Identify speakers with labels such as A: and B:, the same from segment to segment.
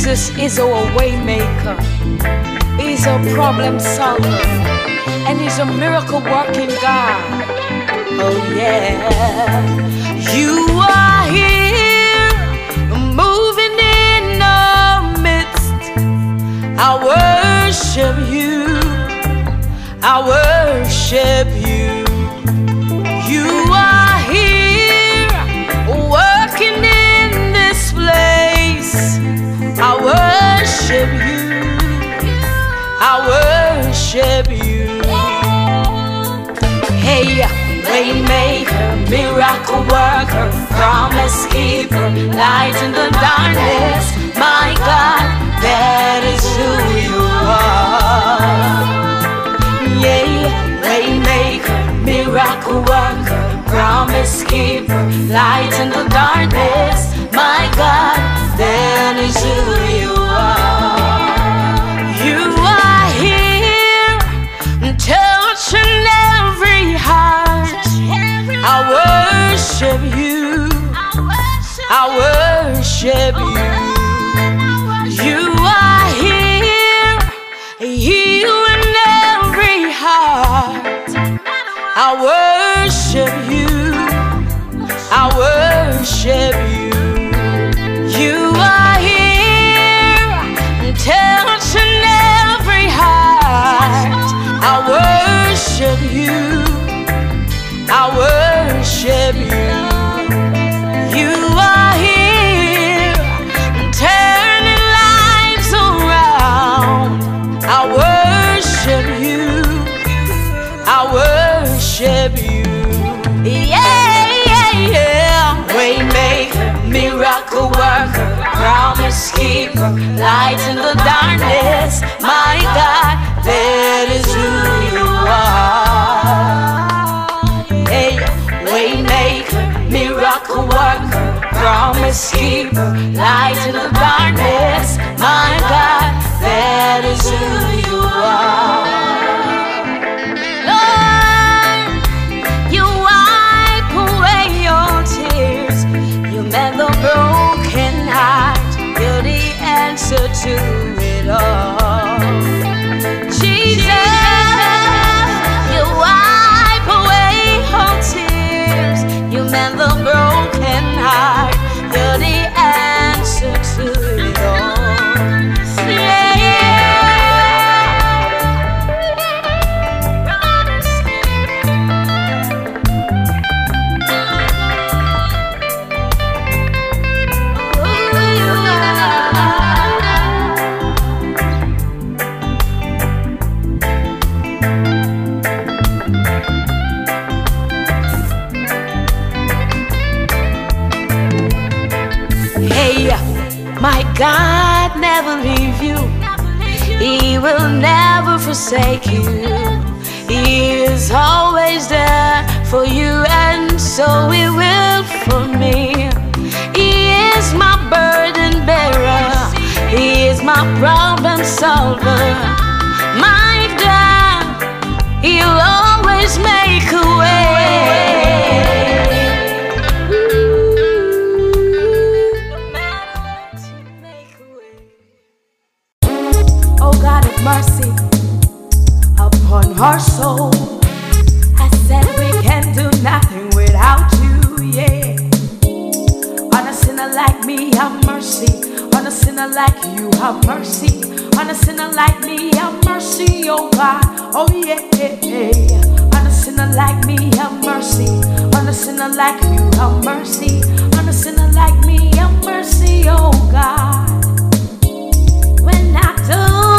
A: Jesus is our waymaker. He's a problem solver. And he's a miracle working God. Oh yeah. You are here, moving in our midst. I worship you. I worship you. Waymaker, miracle worker, promise keeper, light in the darkness. My God, that is who you are. Yeah, waymaker, miracle worker, promise keeper, light in the darkness. I worship you. I worship you. You are here, touching every heart. I worship you. I worship you. Light in the darkness. My God, that is who you are. Hey, waymaker, miracle worker, promise keeper, light in the darkness. My God, God never leave you. He will never forsake you. He is always there for you, and so He will for me. He is my burden bearer. He is my problem solver. My God, He'll always make a way. Sinner like you, have mercy. On a sinner like me, have mercy, oh God, oh yeah. On a sinner like me, have mercy. On a sinner like you, have mercy. On a sinner like me, have mercy, oh God. When I don't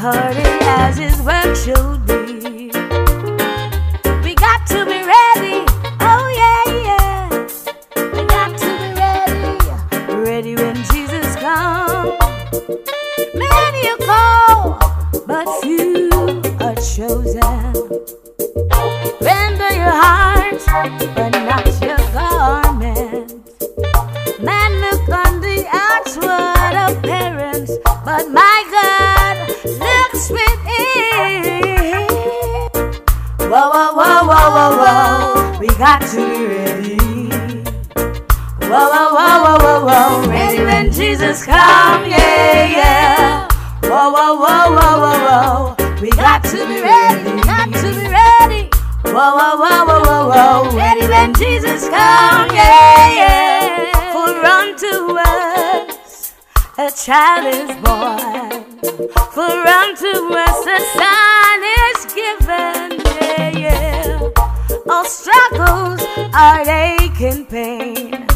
A: Hardy has his work showed. to be ready. Ready when Jesus comes, yeah, yeah. For unto us a child is born. For unto us a sign is given, yeah, yeah. All struggles are aching pain.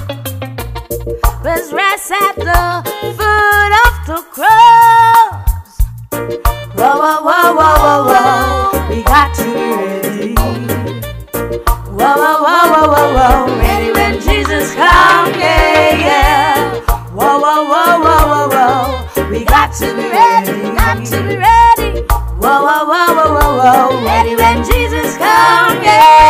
A: But rest at the foot of the cross. Whoa, whoa, whoa, whoa, whoa, whoa. We got to be ready. Whoa, whoa, whoa, whoa, whoa, whoa. Ready when Jesus comes, yeah, yeah. Whoa, whoa, whoa, whoa, whoa, whoa. We got to be ready. Got to be ready. Whoa, whoa, whoa, whoa, whoa, whoa. Ready when Jesus comes, yeah.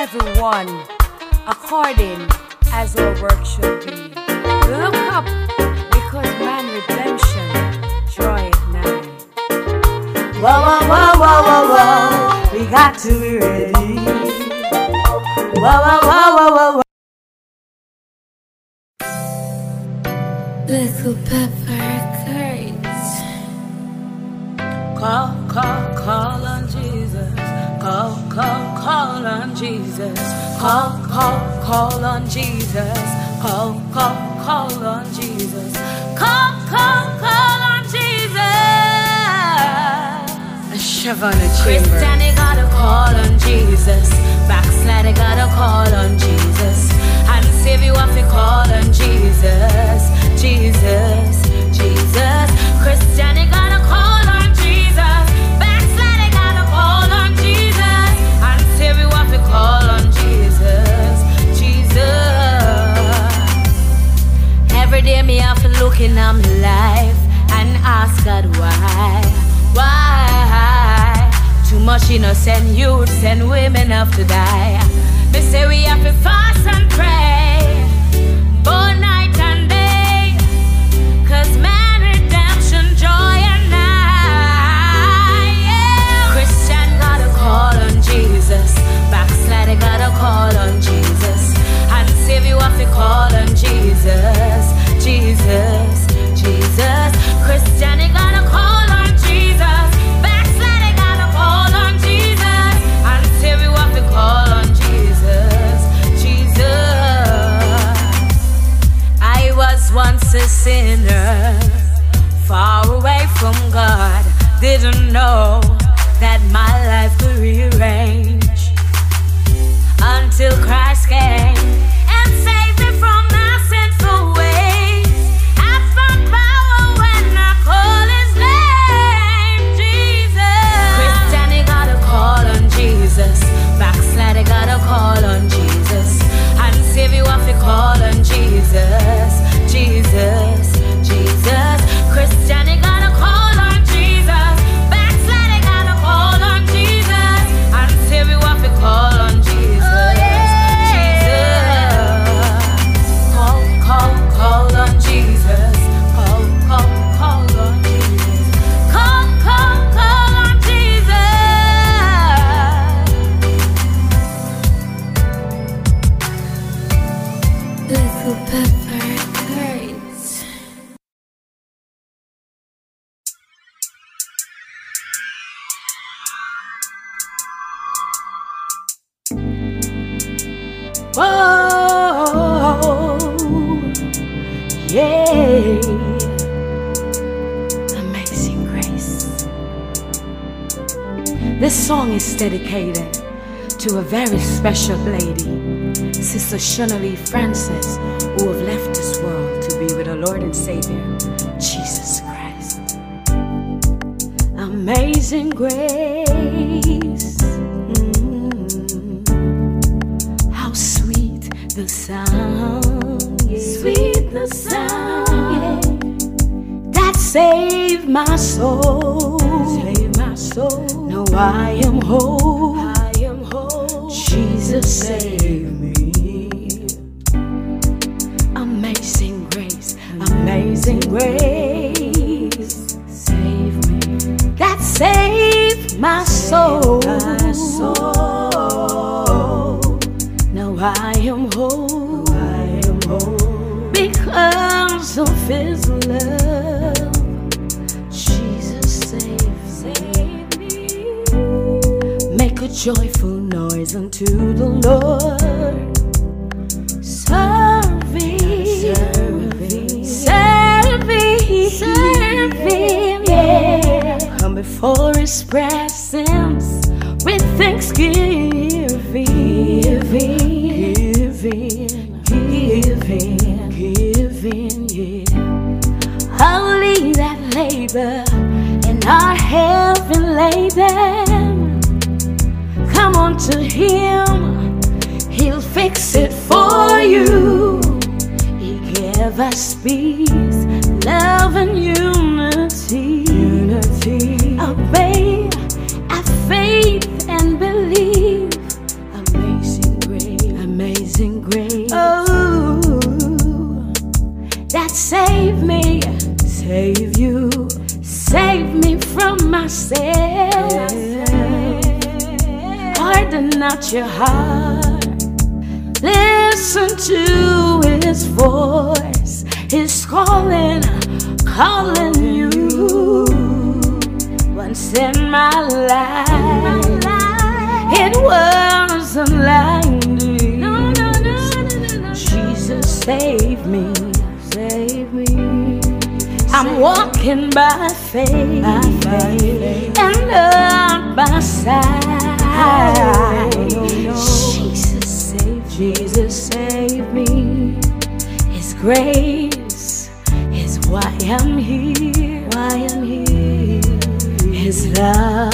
A: Everyone according as our work should be. Look up, because man redemption draweth nigh. Whoa, whoa, whoa, whoa, whoa, whoa, we got to be ready. Whoa, whoa, whoa, whoa, whoa, whoa.
B: Little pepper curds.
A: Call, call, call on Jesus. Call, call, call on Jesus. Call, call, call on Jesus. Call, call, call on Jesus. Call, call, call on Jesus. Chavanna Chamber. Christian, you gotta call on Jesus. Backslide, you gotta call on Jesus. And save you have to call on Jesus. Jesus, Jesus. Christian, Every day me have to look in my life and ask God why, why? Too much innocent youths and women have to die. They say we have to fast and pray, both night and day. Cause man redemption, joy and night. Christian gotta call on Jesus. Gotta call on Jesus. And save you call on Jesus. Jesus, Jesus. Gotta call on Jesus. Backslider gotta call on Jesus. You have call on Jesus. Jesus. I was once a sinner, far away from God. Didn't know dedicated to a very special lady, Sister Shunnalee Francis, who have left this world to be with our Lord and Savior, Jesus Christ. Amazing grace. Mm. How sweet the sound, yeah. sweet the sound yeah. that saved my soul. Soul. Now I am whole. I am whole. Jesus saved me. Amazing grace, amazing grace, save me. That saved my soul. My soul. Now I am whole. Joyful noise unto the Lord. Serving, serving, serving, yeah. Come before His presence with thanksgiving, giving, giving, giving, giving, yeah. Holy that labor come on to Him, He'll fix it for you. He gave us peace, love, and unity. unity. Obey, have faith, and believe. Amazing grace, amazing grace. Oh, that saved me, save you, save me from myself and not your heart. Listen to his voice, he's calling, calling you. Once in my life, it wasn't like this. Jesus, save me, save me. I'm walking by faith, by faith, and not by sight. Jesus saved me. His grace is why I'm here. Why I'm here. His love.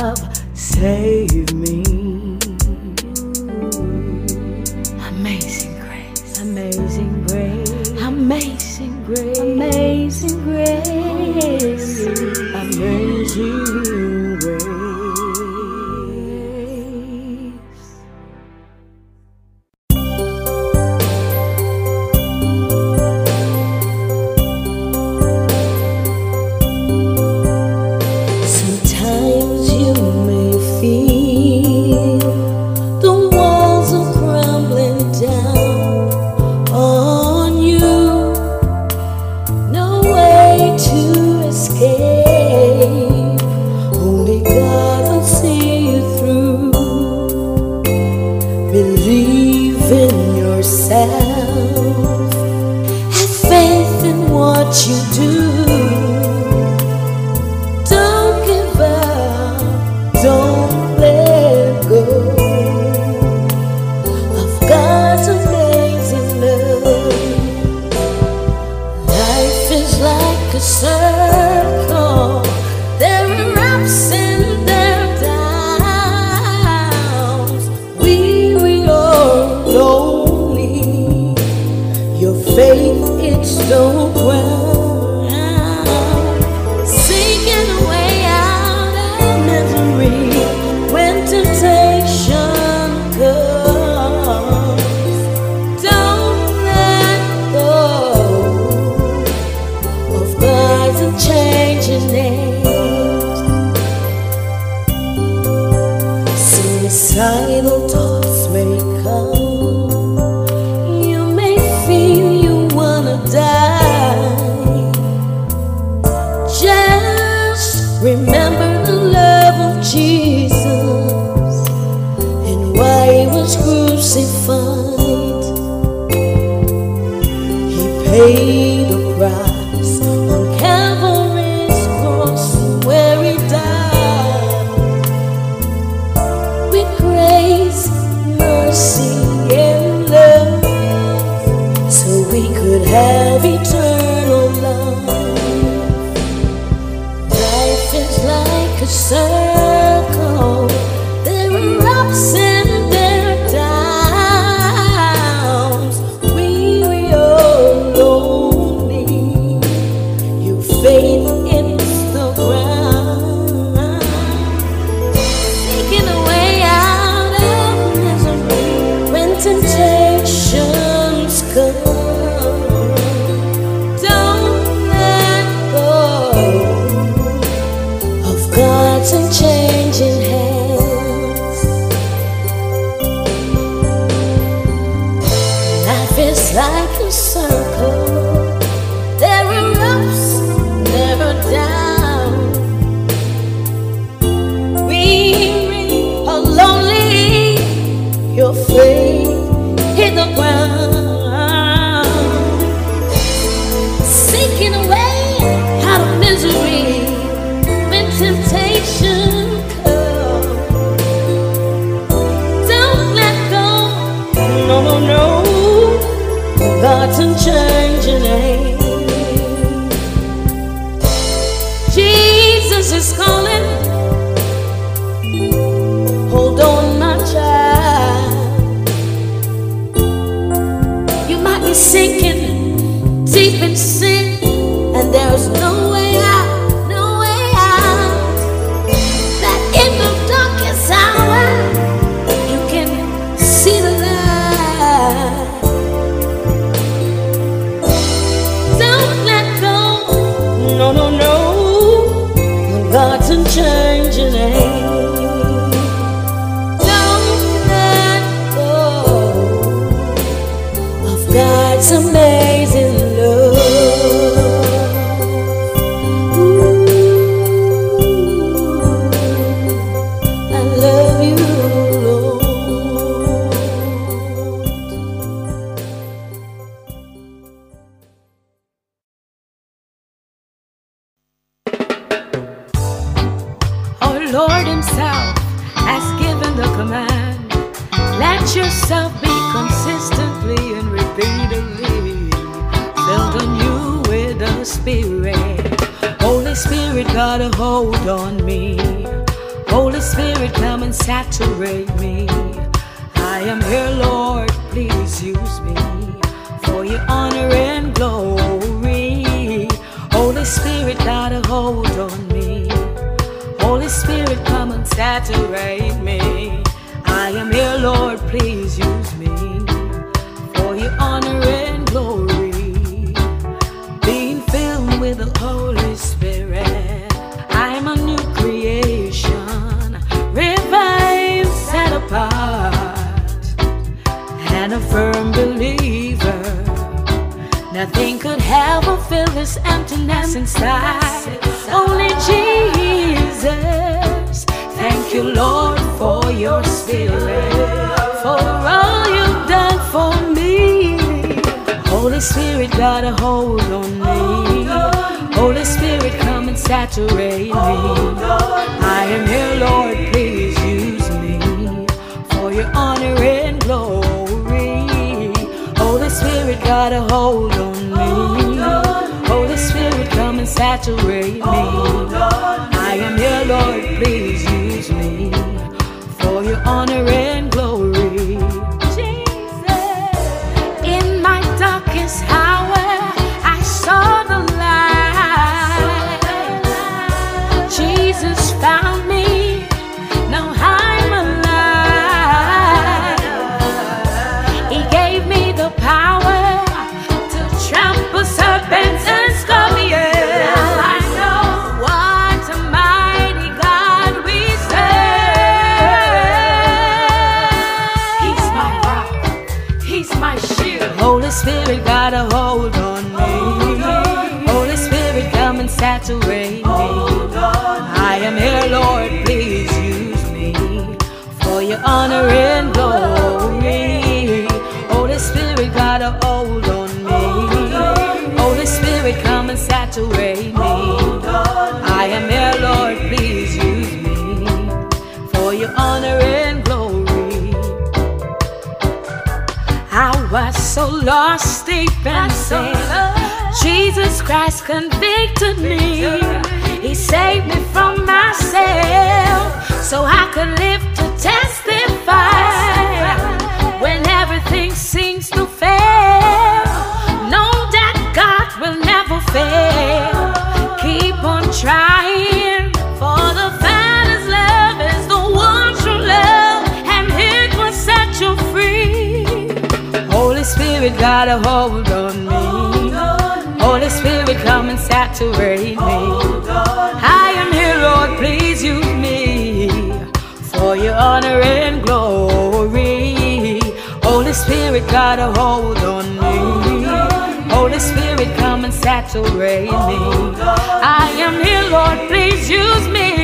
C: of eternal love. Life is like a circle. like a circle. There's no Lord Himself has given the command let
A: yourself be consistently and repeatedly filled anew with the Spirit. Holy Spirit, got a hold on me. Holy Spirit, come and saturate me. I am here, Lord, please use me for your honor and glory. Holy Spirit, got a hold saturate me. I am here, Lord, please use got a hold on me. Holy Spirit, come and saturate me. I am here, Lord, please use me for your honor and glory. Holy Spirit, got a hold on me. Holy Spirit, come and saturate me. I am here, Lord, please use me for your honor a hold on me. Holy Spirit, come and saturate me. I am here, Lord, please use me for your honor and glory. I was so lost deep in sin. Jesus Christ convicted me. He saved me from myself so I could live to testify. Spirit, got a hold on me. Holy Spirit, come and saturate me. I am here, Lord, please use me for your honor and glory. Holy Spirit, got a hold on me. Holy Spirit, come and saturate me. I am here, Lord, please use me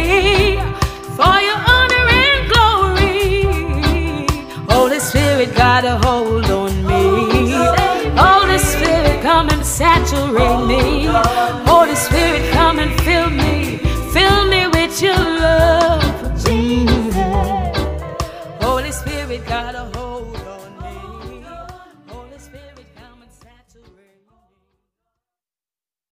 A: on